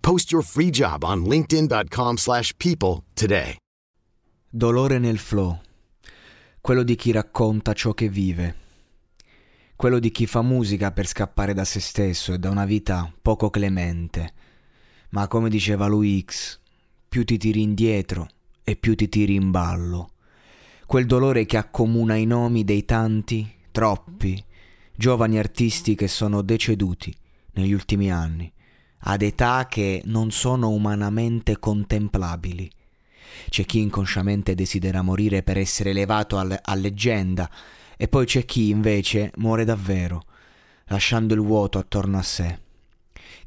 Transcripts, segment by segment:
Post your free job on linkedin.com/people today. Dolore nel flow. Quello di chi racconta ciò che vive. Quello di chi fa musica per scappare da se stesso e da una vita poco clemente. Ma come diceva lui X, più ti tiri indietro e più ti tiri in ballo. Quel dolore che accomuna i nomi dei tanti, troppi, giovani artisti che sono deceduti negli ultimi anni, ad età che non sono umanamente contemplabili. C'è chi inconsciamente desidera morire per essere elevato a, a leggenda, e poi c'è chi invece muore davvero, lasciando il vuoto attorno a sé.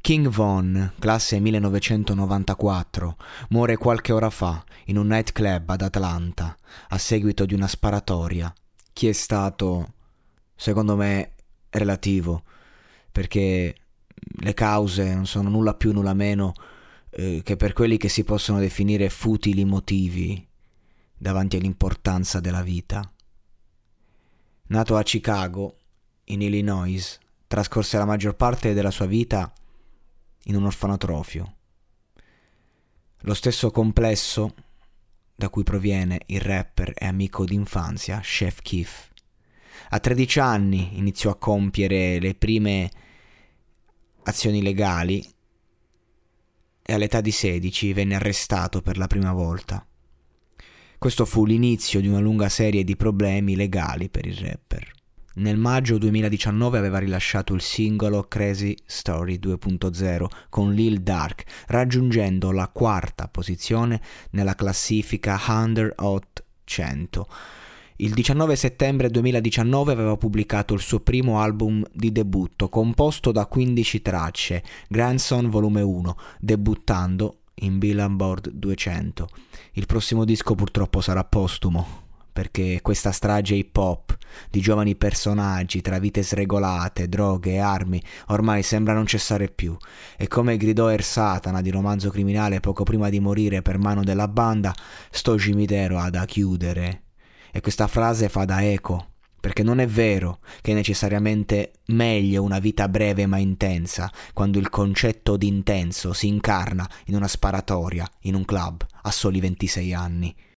King Von, classe 1994, muore qualche ora fa in un nightclub ad Atlanta a seguito di una sparatoria. Chi è stato, secondo me, relativo, perché le cause non sono nulla più nulla meno eh, che per quelli che si possono definire futili motivi davanti all'importanza della vita. Nato a Chicago, in Illinois, trascorse la maggior parte della sua vita in un orfanotrofio. Lo stesso complesso da cui proviene il rapper e amico d'infanzia Chef Keef. A 13 anni iniziò a compiere le prime azioni legali e all'età di 16 venne arrestato per la prima volta. Questo fu l'inizio di una lunga serie di problemi legali per il rapper. Nel maggio 2019 aveva rilasciato il singolo Crazy Story 2.0 con Lil Dark, raggiungendo la quarta posizione nella classifica Under Hot 100. Il 19 settembre 2019 aveva pubblicato il suo primo album di debutto, composto da 15 tracce, Grandson Volume 1, debuttando in Billboard 200. Il prossimo disco purtroppo sarà postumo, perché questa strage hip hop di giovani personaggi tra vite sregolate, droghe e armi ormai sembra non cessare più e come gridò Er Satana di romanzo criminale poco prima di morire per mano della banda, sto cimitero ha da chiudere. E questa frase fa da eco, perché non è vero che è necessariamente meglio una vita breve ma intensa, quando il concetto di intenso si incarna in una sparatoria, in un club, a soli 26 anni.